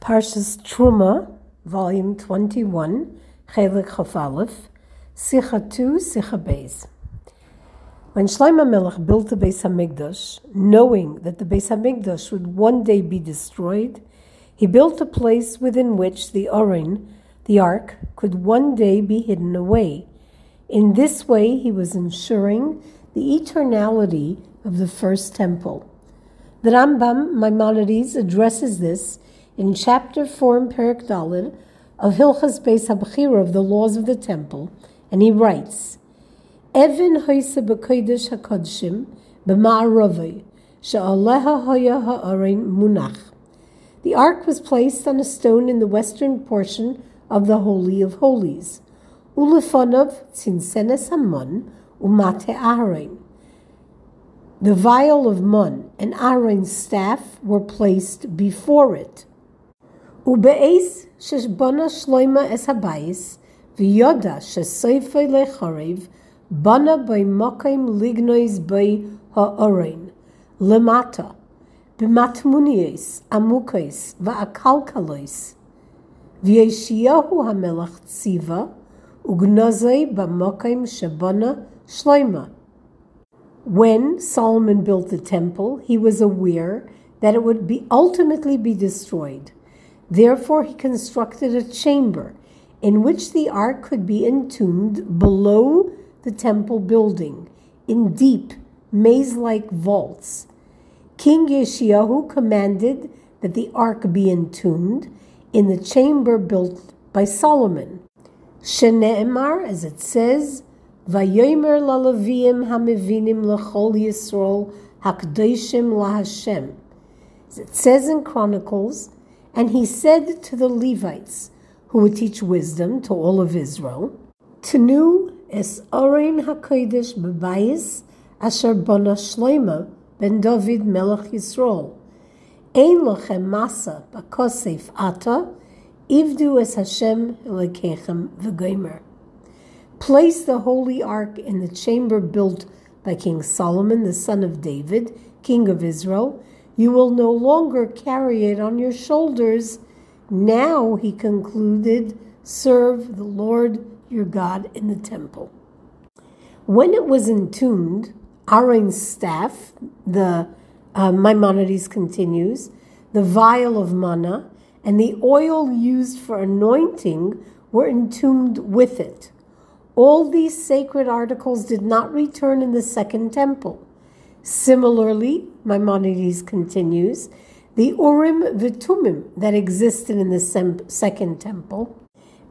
Parshas Truma, Volume 21, Chelik Chafalef, Sicha 2, Sicha Beis. When Shlomo Melech built the Beis Hamikdash, knowing that the Beis Hamikdash would one day be destroyed, he built a place within which the Orin, the Ark, could one day be hidden away. In this way, he was ensuring the eternality of the first temple. The Rambam Maimonides addresses this in chapter 4 in Perik Dalid of Hilchas Beis Habchira of the laws of the temple, and he writes, Evin hoise b'kodesh hakodshim b'ma'aravai she'aleha hoya ha'arein munach. The ark was placed on a stone in the western portion of the Holy of Holies. Ulefonov tzinsenes hamon umate aharein. The vial of mun and Aaron's staff were placed before it. ובאיס שבונה שלוימה אס הבייס, ויודע שסויפי לחורב, בונה בי מוקם ליגנויס בי האורן, למטה, במטמוניאס, עמוקייס ואקלקלויס. וישיהו המלך ציווה, וגנוזי במוקם שבונה שלוימה. When Solomon built the temple, he was aware that it would be ultimately be destroyed. Therefore, he constructed a chamber in which the ark could be entombed below the temple building in deep, maze like vaults. King Yeshayahu commanded that the ark be entombed in the chamber built by Solomon. Shene'emar, as it says, Vayomer lalavim hamivinim lechol Yisrael hakdoshim lahashem. As it says in Chronicles, and he said to the Levites, who would teach wisdom to all of Israel, Tenu es orein hakodesh bebayis asher bona shloima ben David melech Yisrael. Ein lochem masa bakosef ata, ivdu es Hashem elekechem v'gomer. Place the holy ark in the chamber built by King Solomon, the son of David, king of Israel, you will no longer carry it on your shoulders. Now, he concluded, serve the Lord your God in the temple. When it was entombed, Aaron's staff, the uh, Maimonides continues, the vial of manna, and the oil used for anointing were entombed with it. All these sacred articles did not return in the second temple. Similarly, Maimonides continues, the Urim Vitumim that existed in the sem- second temple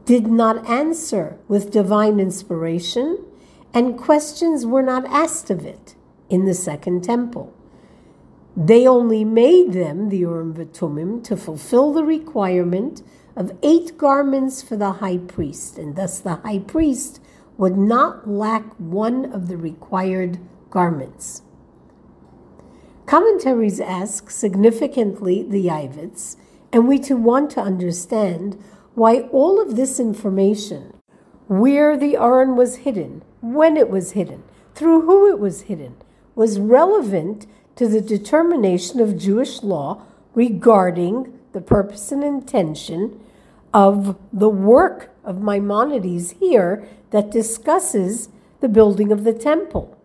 did not answer with divine inspiration, and questions were not asked of it in the second temple. They only made them, the Urim Vitumim, to fulfill the requirement of eight garments for the high priest, and thus the high priest would not lack one of the required garments. Commentaries ask significantly the Yavits, and we too want to understand why all of this information, where the urn was hidden, when it was hidden, through who it was hidden, was relevant to the determination of Jewish law regarding the purpose and intention of the work of Maimonides here that discusses the building of the temple.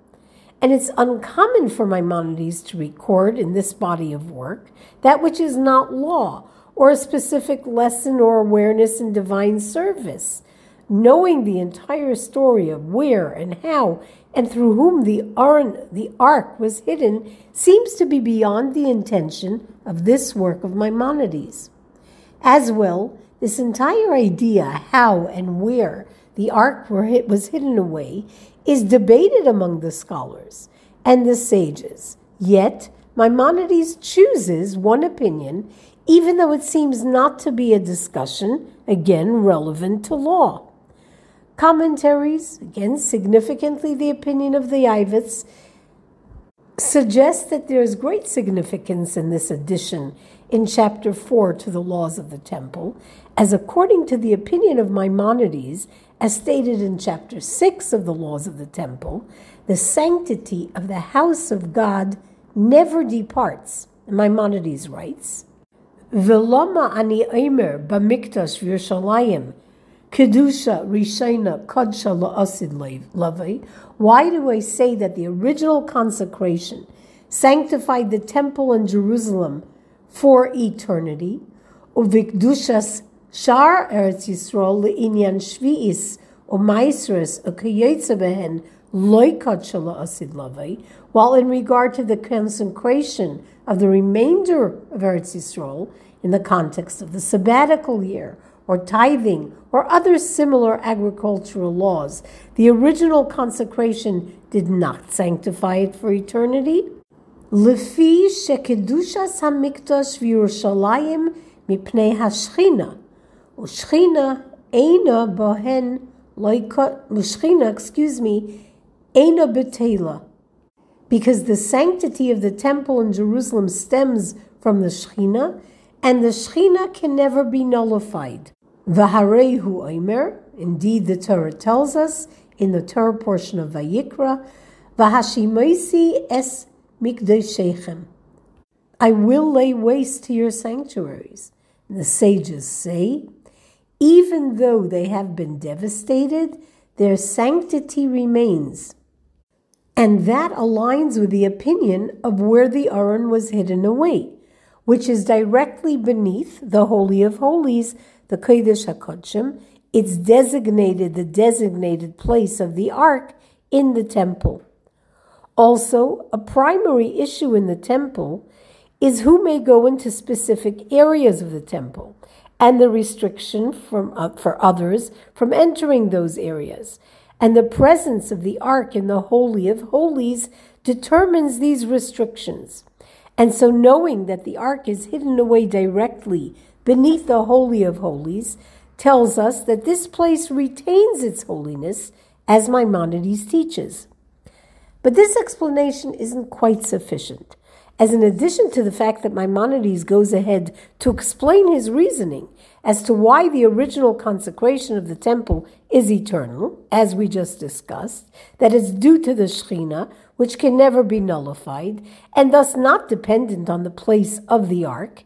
And it's uncommon for Maimonides to record in this body of work that which is not law or a specific lesson or awareness in divine service. Knowing the entire story of where and how and through whom the, ar- the ark was hidden seems to be beyond the intention of this work of Maimonides. As well, this entire idea how and where the ark where it was hidden away is debated among the scholars and the sages. Yet, Maimonides chooses one opinion, even though it seems not to be a discussion, again, relevant to law. Commentaries, again, significantly the opinion of the Ivets, suggest that there is great significance in this addition in chapter 4 to the laws of the temple, as according to the opinion of Maimonides, as stated in chapter 6 of the laws of the temple, the sanctity of the house of God never departs. Maimonides writes, Veloma ani omer b'mikdash v'Yerushalayim kedusha rishayna kodsha la'asid lavei. Why do I say that the original consecration sanctified the temple in Jerusalem for eternity? Uvikdushas shar Eretz Yisrael le'inyan shvi'is u'maisres ukayetze behen loikot shala asid lavei. While in regard to the consecration of the remainder of Eretz Yisrael, in the context of the sabbatical year, or tithing, or other similar agricultural laws, the original consecration did not sanctify it for eternity. Lefi shekedushas hamikdash v'Yerushalayim mipnei hashchina, ushchina eina bohen ushchina, excuse me, eina betela because the sanctity of the temple in Jerusalem stems from the Shechina, and the Shechina can never be nullified. Vaharehu Omer, indeed the Torah tells us in the Torah portion of Vayikra, Vahashimaisi es mikdeshechem. I will lay waste to your sanctuaries. And the sages say, even though they have been devastated, their sanctity remains. And that aligns with the opinion of where the Aron was hidden away, which is directly beneath the Holy of Holies, the Kodesh HaKodshim. It's designated the designated place of the Ark in the temple. Also, a primary issue in the temple is who may go into specific areas of the temple and the restriction from, uh, for others from entering those areas and the presence of the ark in the Holy of Holies determines these restrictions. And so, knowing that the ark is hidden away directly beneath the Holy of Holies tells us that this place retains its holiness, as Maimonides teaches. But this explanation isn't quite sufficient, as in addition to the fact that Maimonides goes ahead to explain his reasoning as to why the original consecration of the temple is eternal, as we just discussed, that is due to the Shekhinah, which can never be nullified, and thus not dependent on the place of the ark,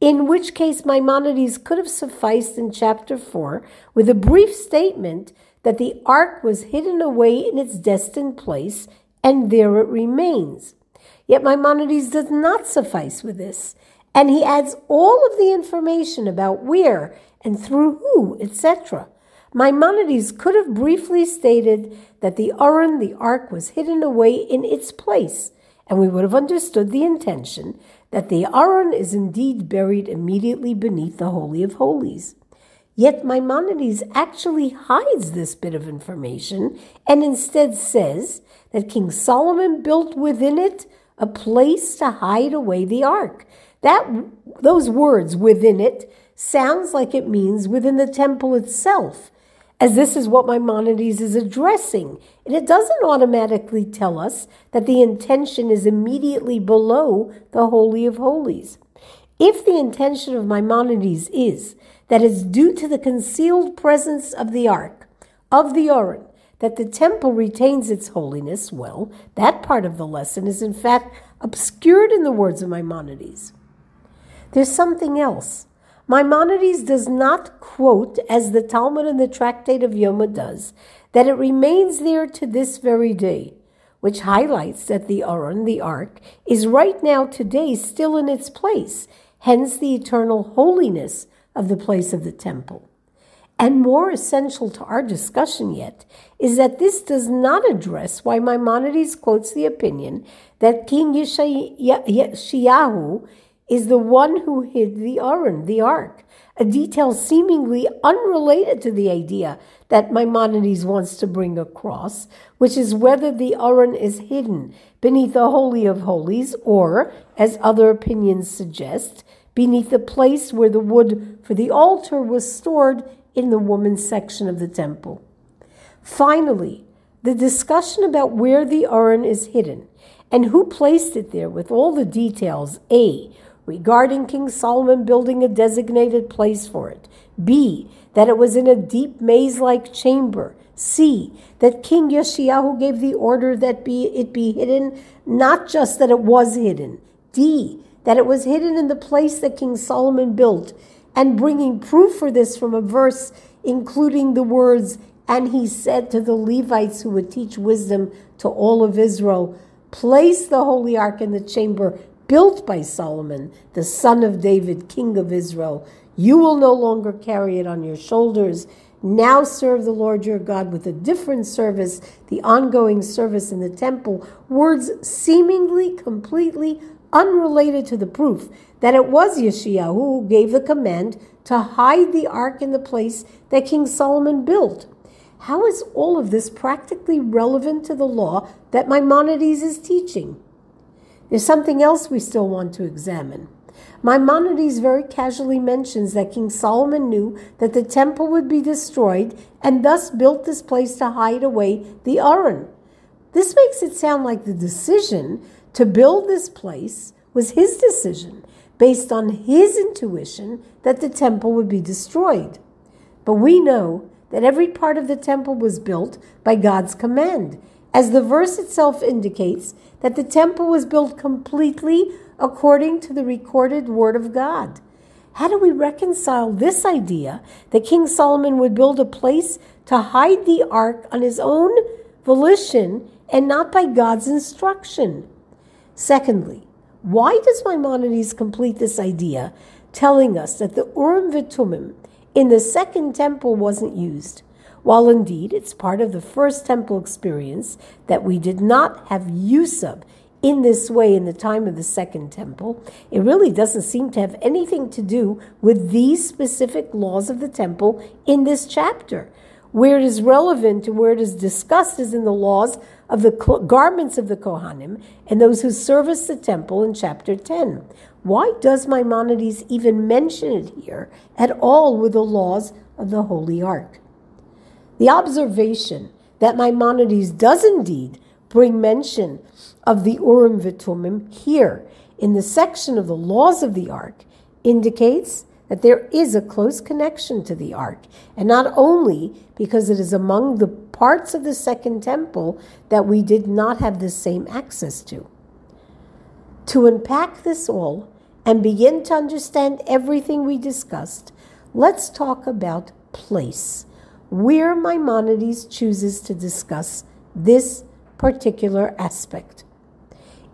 in which case Maimonides could have sufficed in chapter 4 with a brief statement that the ark was hidden away in its destined place, and there it remains. Yet Maimonides does not suffice with this and he adds all of the information about where and through who, etc. Maimonides could have briefly stated that the Aron, the ark, was hidden away in its place, and we would have understood the intention that the Aron is indeed buried immediately beneath the Holy of Holies. Yet Maimonides actually hides this bit of information and instead says that King Solomon built within it a place to hide away the ark, that those words within it sounds like it means within the temple itself, as this is what Maimonides is addressing. And it doesn't automatically tell us that the intention is immediately below the Holy of Holies. If the intention of Maimonides is that it's due to the concealed presence of the ark, of the Aron, that the temple retains its holiness, well, that part of the lesson is in fact obscured in the words of Maimonides. There's something else. Maimonides does not quote, as the Talmud and the Tractate of Yoma does, that it remains there to this very day, which highlights that the Aron, the Ark, is right now today still in its place, hence the eternal holiness of the place of the temple. And more essential to our discussion yet is that this does not address why Maimonides quotes the opinion that King Yeshayahu is the one who hid the Aron, the ark, a detail seemingly unrelated to the idea that Maimonides wants to bring across, which is whether the Aron is hidden beneath the Holy of Holies or, as other opinions suggest, beneath the place where the wood for the altar was stored in the woman's section of the temple. Finally, the discussion about where the Aron is hidden and who placed it there with all the details, A, regarding King Solomon building a designated place for it. B. That it was in a deep maze like chamber. C. That King Yeshayahu gave the order that be, it be hidden, not just that it was hidden. D. that it was hidden in the place that King Solomon built, and bringing proof for this from a verse including the words, And he said to the Levites who would teach wisdom to all of Israel, Place the holy ark in the chamber built by Solomon, the son of David, king of Israel. You will no longer carry it on your shoulders. Now serve the Lord your God with a different service, the ongoing service in the temple. Words seemingly completely unrelated to the proof that it was Yeshayahu who gave the command to hide the ark in the place that King Solomon built. How is all of this practically relevant to the law that Maimonides is teaching? There's something else we still want to examine. Maimonides very casually mentions that King Solomon knew that the temple would be destroyed and thus built this place to hide away the Aron. This makes it sound like the decision to build this place was his decision based on his intuition that the temple would be destroyed. But we know that every part of the temple was built by God's command, as the verse itself indicates that the temple was built completely according to the recorded word of God. How do we reconcile this idea that King Solomon would build a place to hide the ark on his own volition and not by God's instruction? Secondly, why does Maimonides complete this idea, telling us that the Urim Vitumim in the second temple wasn't used? While indeed it's part of the first temple experience that we did not have use of in this way in the time of the second temple, it really doesn't seem to have anything to do with these specific laws of the temple in this chapter. Where it is relevant and where it is discussed is in the laws of the garments of the Kohanim and those who service the temple in chapter 10. Why does Maimonides even mention it here at all with the laws of the Holy Ark? The observation that Maimonides does indeed bring mention of the Urim Vitumim here in the section of the laws of the Ark indicates that there is a close connection to the ark, and not only because it is among the parts of the second temple that we did not have the same access to. To unpack this all and begin to understand everything we discussed, let's talk about place, where Maimonides chooses to discuss this particular aspect.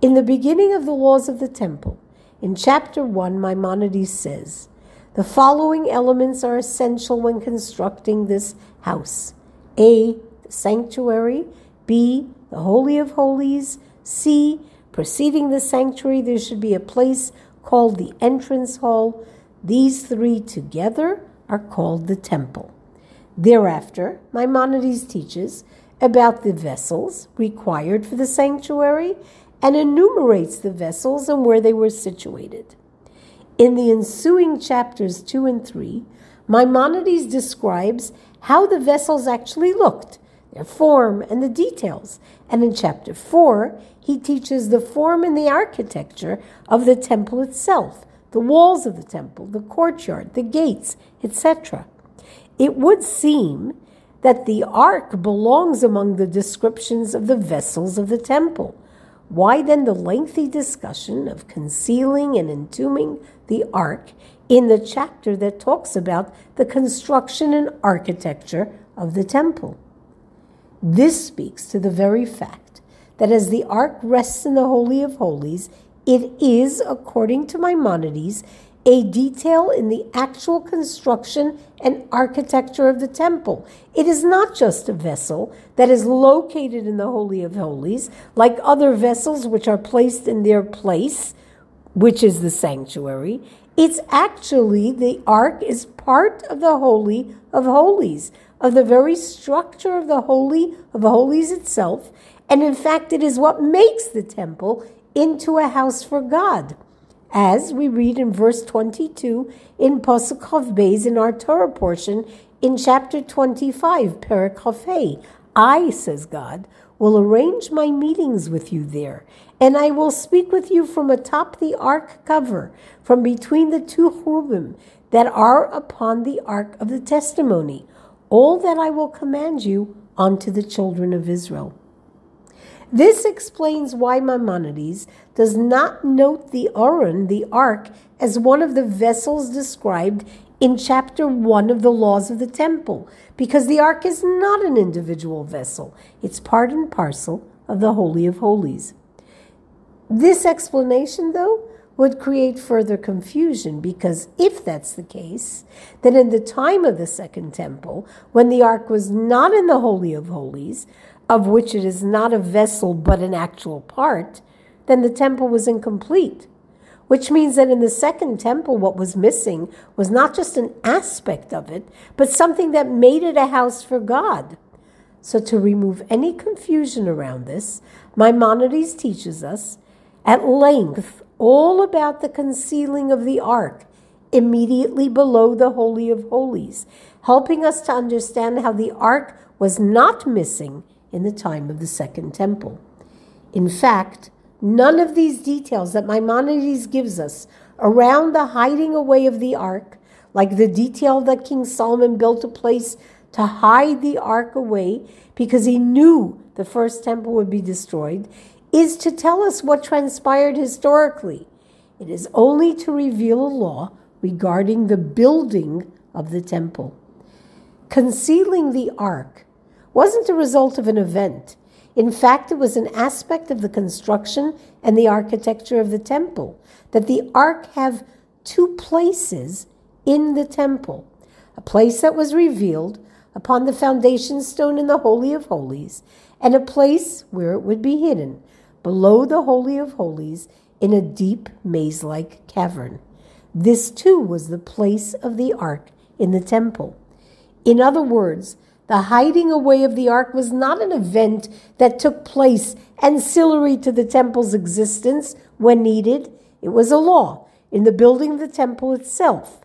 In the beginning of the laws of the temple, in chapter 1, Maimonides says, the following elements are essential when constructing this house A. The sanctuary. B. The Holy of Holies. C. Preceding the sanctuary, there should be a place called the entrance hall. These three together are called the temple. Thereafter, Maimonides teaches about the vessels required for the sanctuary and enumerates the vessels and where they were situated. In the ensuing chapters 2 and 3, Maimonides describes how the vessels actually looked, their form, and the details. And in chapter 4, he teaches the form and the architecture of the temple itself, the walls of the temple, the courtyard, the gates, etc. It would seem that the ark belongs among the descriptions of the vessels of the temple. Why then the lengthy discussion of concealing and entombing the ark in the chapter that talks about the construction and architecture of the temple? This speaks to the very fact that as the ark rests in the Holy of Holies, it is, according to Maimonides, a detail in the actual construction and architecture of the temple. It is not just a vessel that is located in the Holy of Holies, like other vessels which are placed in their place, which is the sanctuary. It's actually the ark is part of the Holy of Holies, of the very structure of the Holy of Holies itself. And in fact, it is what makes the temple into a house for God as we read in verse 22 in Pasuk Beis in our Torah portion in chapter 25, Perak I, says God, will arrange my meetings with you there, and I will speak with you from atop the ark cover, from between the two cherubim that are upon the ark of the testimony, all that I will command you unto the children of Israel. This explains why Maimonides does not note the Aron, the ark, as one of the vessels described in chapter 1 of the laws of the temple, because the ark is not an individual vessel. It's part and parcel of the Holy of Holies. This explanation, though, would create further confusion because if that's the case, then in the time of the Second Temple, when the ark was not in the Holy of Holies, of which it is not a vessel but an actual part, then the temple was incomplete. Which means that in the second temple, what was missing was not just an aspect of it, but something that made it a house for God. So, to remove any confusion around this, Maimonides teaches us at length all about the concealing of the ark immediately below the Holy of Holies, helping us to understand how the ark was not missing in the time of the Second Temple. In fact, none of these details that Maimonides gives us around the hiding away of the ark, like the detail that King Solomon built a place to hide the ark away because he knew the first temple would be destroyed, is to tell us what transpired historically. It is only to reveal a law regarding the building of the temple. Concealing the ark wasn't a result of an event. In fact, it was an aspect of the construction and the architecture of the temple that the ark have two places in the temple a place that was revealed upon the foundation stone in the Holy of Holies, and a place where it would be hidden below the Holy of Holies in a deep maze like cavern. This too was the place of the ark in the temple. In other words, the hiding away of the ark was not an event that took place ancillary to the temple's existence when needed. It was a law in the building of the temple itself.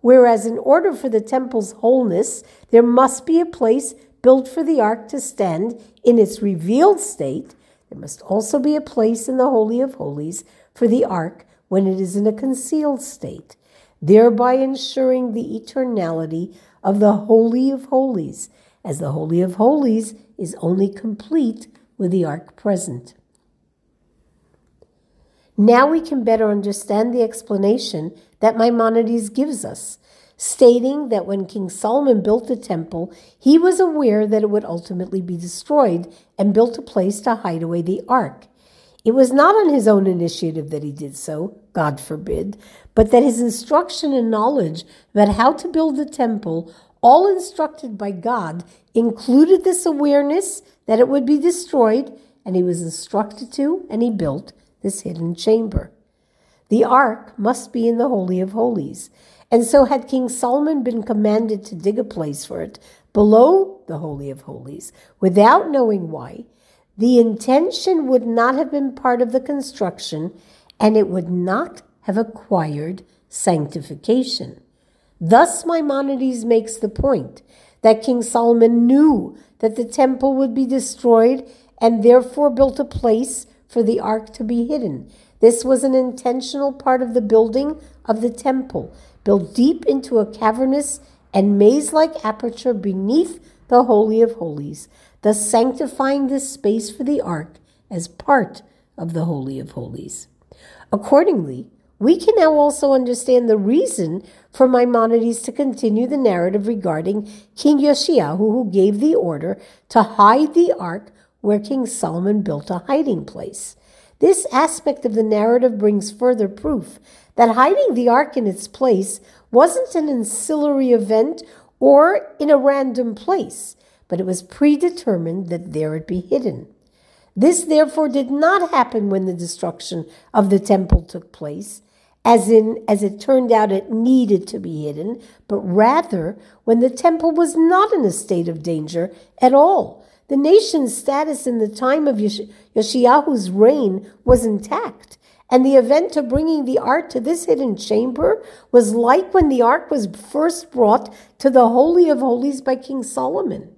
Whereas, in order for the temple's wholeness, there must be a place built for the ark to stand in its revealed state, there must also be a place in the Holy of Holies for the ark when it is in a concealed state, thereby ensuring the eternality of the Holy of Holies, as the Holy of Holies is only complete with the ark present. Now we can better understand the explanation that Maimonides gives us, stating that when King Solomon built the temple, he was aware that it would ultimately be destroyed and built a place to hide away the ark. It was not on his own initiative that he did so, God forbid, but that his instruction and knowledge about how to build the temple, all instructed by God, included this awareness that it would be destroyed, and he was instructed to, and he built this hidden chamber. The ark must be in the Holy of Holies. And so, had King Solomon been commanded to dig a place for it below the Holy of Holies without knowing why, the intention would not have been part of the construction and it would not have acquired sanctification. Thus, Maimonides makes the point that King Solomon knew that the temple would be destroyed and therefore built a place for the ark to be hidden. This was an intentional part of the building of the temple built deep into a cavernous and maze like aperture beneath the Holy of Holies, thus sanctifying this space for the ark as part of the Holy of Holies. Accordingly, we can now also understand the reason for Maimonides to continue the narrative regarding King Yoshiyahu, who gave the order to hide the ark where King Solomon built a hiding place. This aspect of the narrative brings further proof that hiding the ark in its place wasn't an ancillary event or in a random place, but it was predetermined that there it be hidden. This therefore did not happen when the destruction of the temple took place, as in as it turned out it needed to be hidden, but rather when the temple was not in a state of danger at all. The nation's status in the time of Yoshiyahu's reign was intact. And the event of bringing the ark to this hidden chamber was like when the ark was first brought to the Holy of Holies by King Solomon.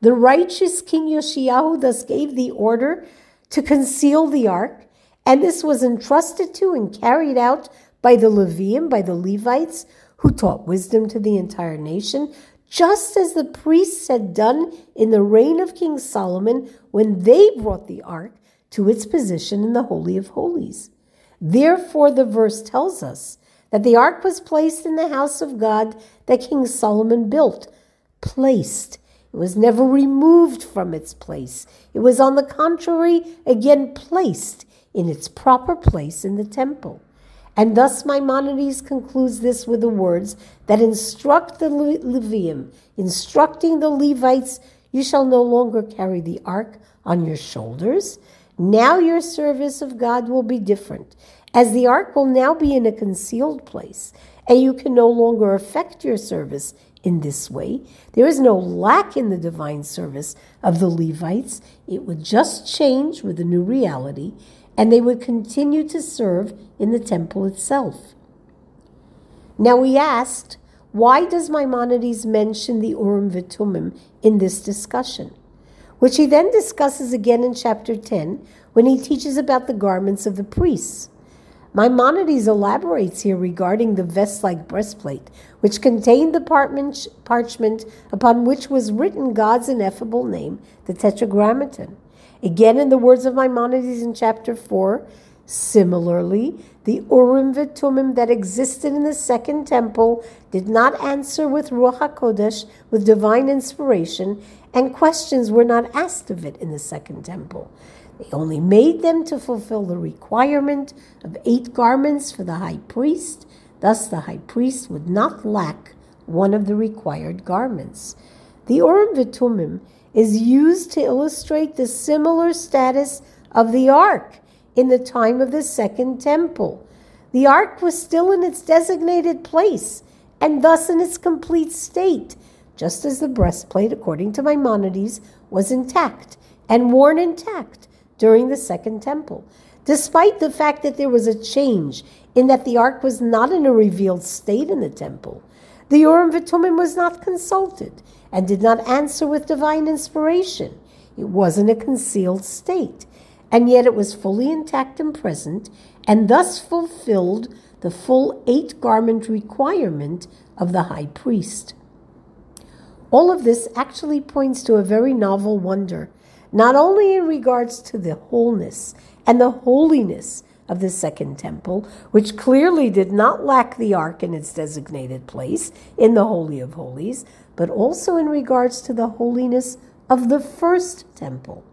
The righteous King Yoshiyahu thus gave the order to conceal the ark, and this was entrusted to and carried out by the Levium, by the Levites, who taught wisdom to the entire nation, just as the priests had done in the reign of King Solomon when they brought the ark to its position in the Holy of Holies. Therefore, the verse tells us that the ark was placed in the house of God that King Solomon built. Placed. It was never removed from its place. It was, on the contrary, again placed in its proper place in the temple. And thus Maimonides concludes this with the words that instruct the Levium, instructing the Levites, you shall no longer carry the ark on your shoulders. Now your service of God will be different, as the ark will now be in a concealed place, and you can no longer effect your service in this way. There is no lack in the divine service of the Levites. It would just change with the new reality, and they would continue to serve in the temple itself. Now we asked, why does Maimonides mention the Urim Vitumim in this discussion? Which he then discusses again in chapter 10 when he teaches about the garments of the priests. Maimonides elaborates here regarding the vest like breastplate, which contained the parchment upon which was written God's ineffable name, the Tetragrammaton. Again, in the words of Maimonides in chapter 4, similarly, the Urim Vitumim that existed in the second temple did not answer with Ruach HaKodesh, with divine inspiration, and questions were not asked of it in the second temple. They only made them to fulfill the requirement of eight garments for the high priest. Thus, the high priest would not lack one of the required garments. The Urim Vitumim is used to illustrate the similar status of the ark in the time of the Second Temple. The ark was still in its designated place and thus in its complete state, just as the breastplate, according to Maimonides, was intact and worn intact during the Second Temple, despite the fact that there was a change in that the ark was not in a revealed state in the temple. The Urim Vitumim was not consulted and did not answer with divine inspiration. It was in a concealed state, and yet it was fully intact and present, and thus fulfilled the full eight garment requirement of the high priest. All of this actually points to a very novel wonder, not only in regards to the wholeness and the holiness of the Second Temple, which clearly did not lack the ark in its designated place in the Holy of Holies, but also in regards to the holiness of the First Temple.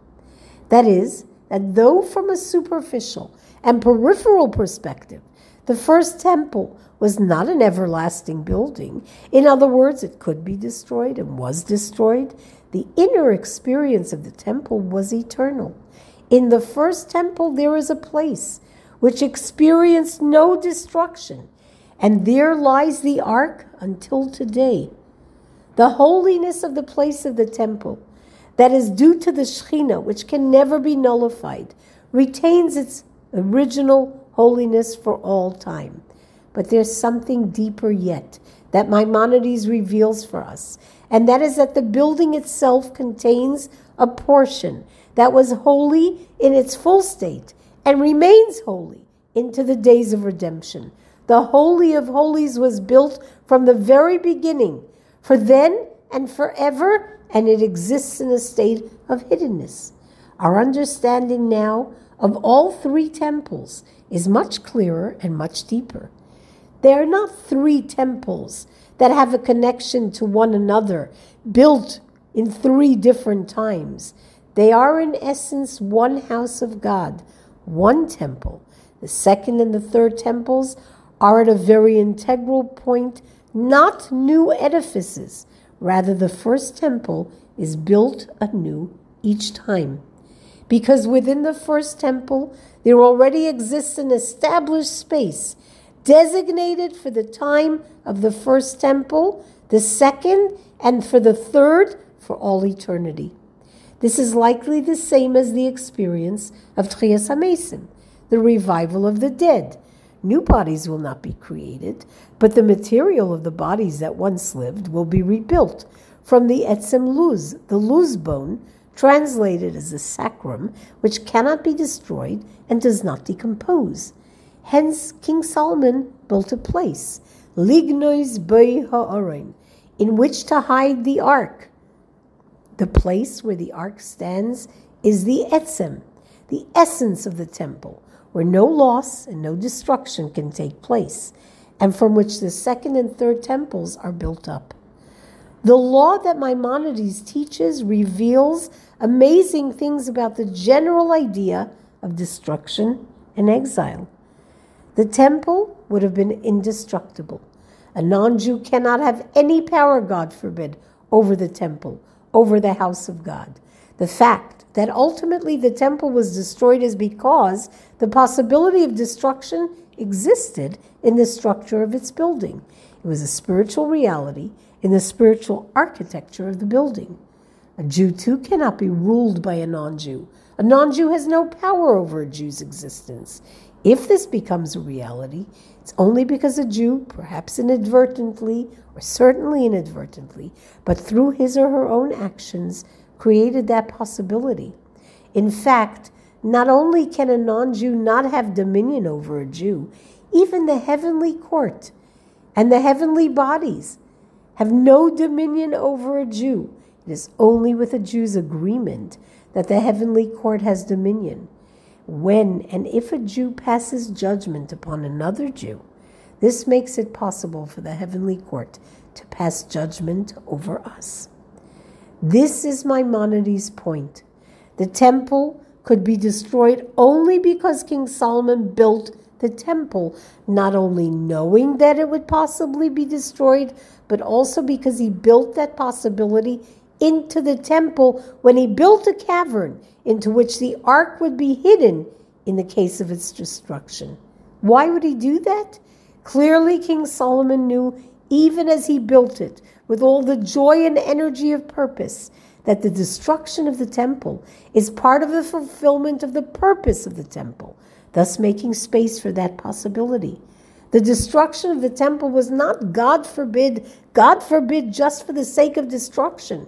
That is, that though from a superficial and peripheral perspective, the First Temple was not an everlasting building. In other words, it could be destroyed and was destroyed. The inner experience of the temple was eternal. In the first temple, there is a place which experienced no destruction. And there lies the ark until today. The holiness of the place of the temple, that is due to the Shekhinah, which can never be nullified, retains its original holiness for all time. But there's something deeper yet that Maimonides reveals for us, and that is that the building itself contains a portion that was holy in its full state and remains holy into the days of redemption. The Holy of Holies was built from the very beginning, for then and forever, and it exists in a state of hiddenness. Our understanding now of all three temples is much clearer and much deeper. They are not three temples that have a connection to one another, built in three different times. They are, in essence, one house of God, one temple. The second and the third temples are at a very integral point, not new edifices. Rather, the first temple is built anew each time. Because within the first temple, there already exists an established space designated for the time of the first temple, the second, and for the third for all eternity. This is likely the same as the experience of Tchias HaMesim, the revival of the dead. New bodies will not be created, but the material of the bodies that once lived will be rebuilt from the etzem luz, the luz bone, translated as the sacrum, which cannot be destroyed and does not decompose. Hence, King Solomon built a place, lignois bei ha'orin, in which to hide the ark. The place where the ark stands is the etzem, the essence of the temple, where no loss and no destruction can take place, and from which the second and third temples are built up. The law that Maimonides teaches reveals amazing things about the general idea of destruction and exile. The temple would have been indestructible. A non Jew cannot have any power, God forbid, over the temple, over the house of God. The fact that ultimately the temple was destroyed is because the possibility of destruction existed in the structure of its building. It was a spiritual reality in the spiritual architecture of the building. A Jew, too, cannot be ruled by a non Jew. A non Jew has no power over a Jew's existence. If this becomes a reality, it's only because a Jew, perhaps inadvertently or certainly inadvertently, but through his or her own actions, created that possibility. In fact, not only can a non Jew not have dominion over a Jew, even the heavenly court and the heavenly bodies have no dominion over a Jew. It is only with a Jew's agreement that the heavenly court has dominion. When and if a Jew passes judgment upon another Jew, this makes it possible for the heavenly court to pass judgment over us. This is Maimonides' point. The temple could be destroyed only because King Solomon built the temple, not only knowing that it would possibly be destroyed, but also because he built that possibility into the temple when he built a cavern into which the ark would be hidden in the case of its destruction. Why would he do that? Clearly, King Solomon knew, even as he built it, with all the joy and energy of purpose, that the destruction of the temple is part of the fulfillment of the purpose of the temple, thus making space for that possibility. The destruction of the temple was not, God forbid, God forbid, just for the sake of destruction,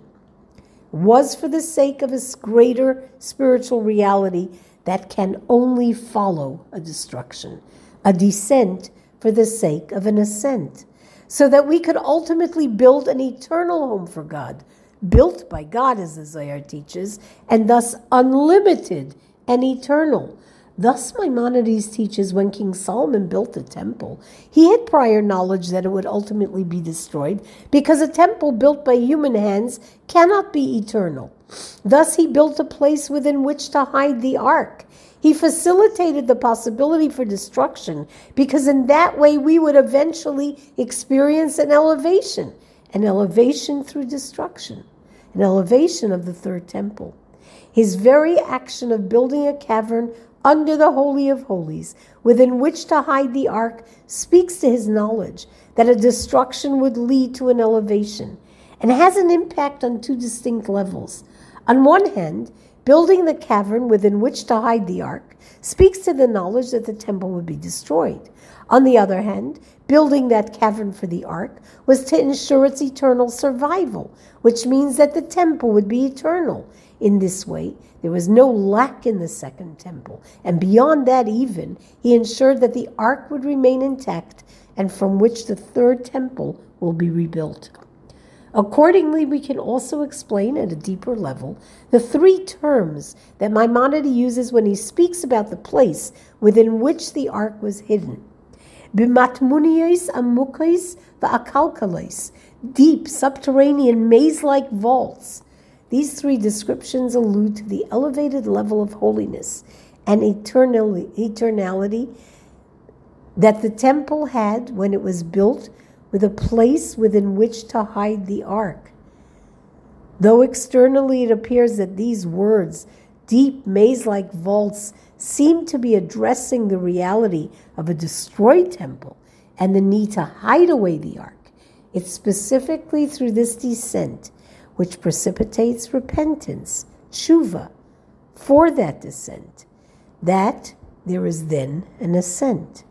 was for the sake of a greater spiritual reality that can only follow a destruction, a descent for the sake of an ascent, so that we could ultimately build an eternal home for God, built by God, as the Zohar teaches, and thus unlimited and eternal Thus, Maimonides teaches when King Solomon built the temple, he had prior knowledge that it would ultimately be destroyed because a temple built by human hands cannot be eternal. Thus, he built a place within which to hide the ark. He facilitated the possibility for destruction because, in that way, we would eventually experience an elevation, an elevation through destruction, an elevation of the third temple. His very action of building a cavern under the Holy of Holies, within which to hide the ark, speaks to his knowledge that a destruction would lead to an elevation and has an impact on two distinct levels. On one hand, building the cavern within which to hide the ark speaks to the knowledge that the temple would be destroyed. On the other hand, building that cavern for the ark was to ensure its eternal survival, which means that the temple would be eternal. In this way, there was no lack in the second temple. And beyond that, even, he ensured that the ark would remain intact and from which the third temple will be rebuilt. Accordingly, we can also explain at a deeper level the three terms that Maimonides uses when he speaks about the place within which the ark was hidden. Bimatmunios amukais va'akalkales, deep subterranean maze-like vaults these three descriptions allude to the elevated level of holiness and eternality that the temple had when it was built with a place within which to hide the ark. Though externally it appears that these words, deep maze like vaults, seem to be addressing the reality of a destroyed temple and the need to hide away the ark, it's specifically through this descent which precipitates repentance, tshuva, for that descent, that there is then an ascent.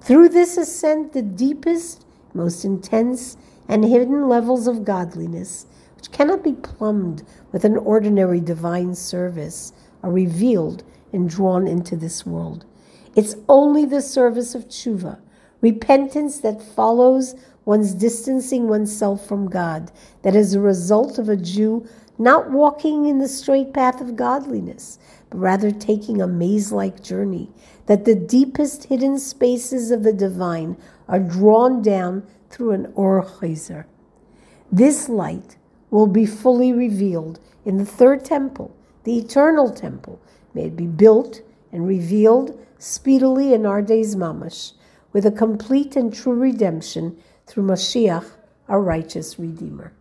Through this ascent, the deepest, most intense, and hidden levels of godliness, which cannot be plumbed with an ordinary divine service, are revealed and drawn into this world. It's only the service of tshuva, repentance that follows one's distancing oneself from God, that is a result of a Jew not walking in the straight path of godliness, but rather taking a maze like journey, that the deepest hidden spaces of the divine are drawn down through an Or. This light will be fully revealed in the third temple, the eternal temple. May it be built and revealed speedily in our days mamash, with a complete and true redemption through Mashiach, our righteous Redeemer.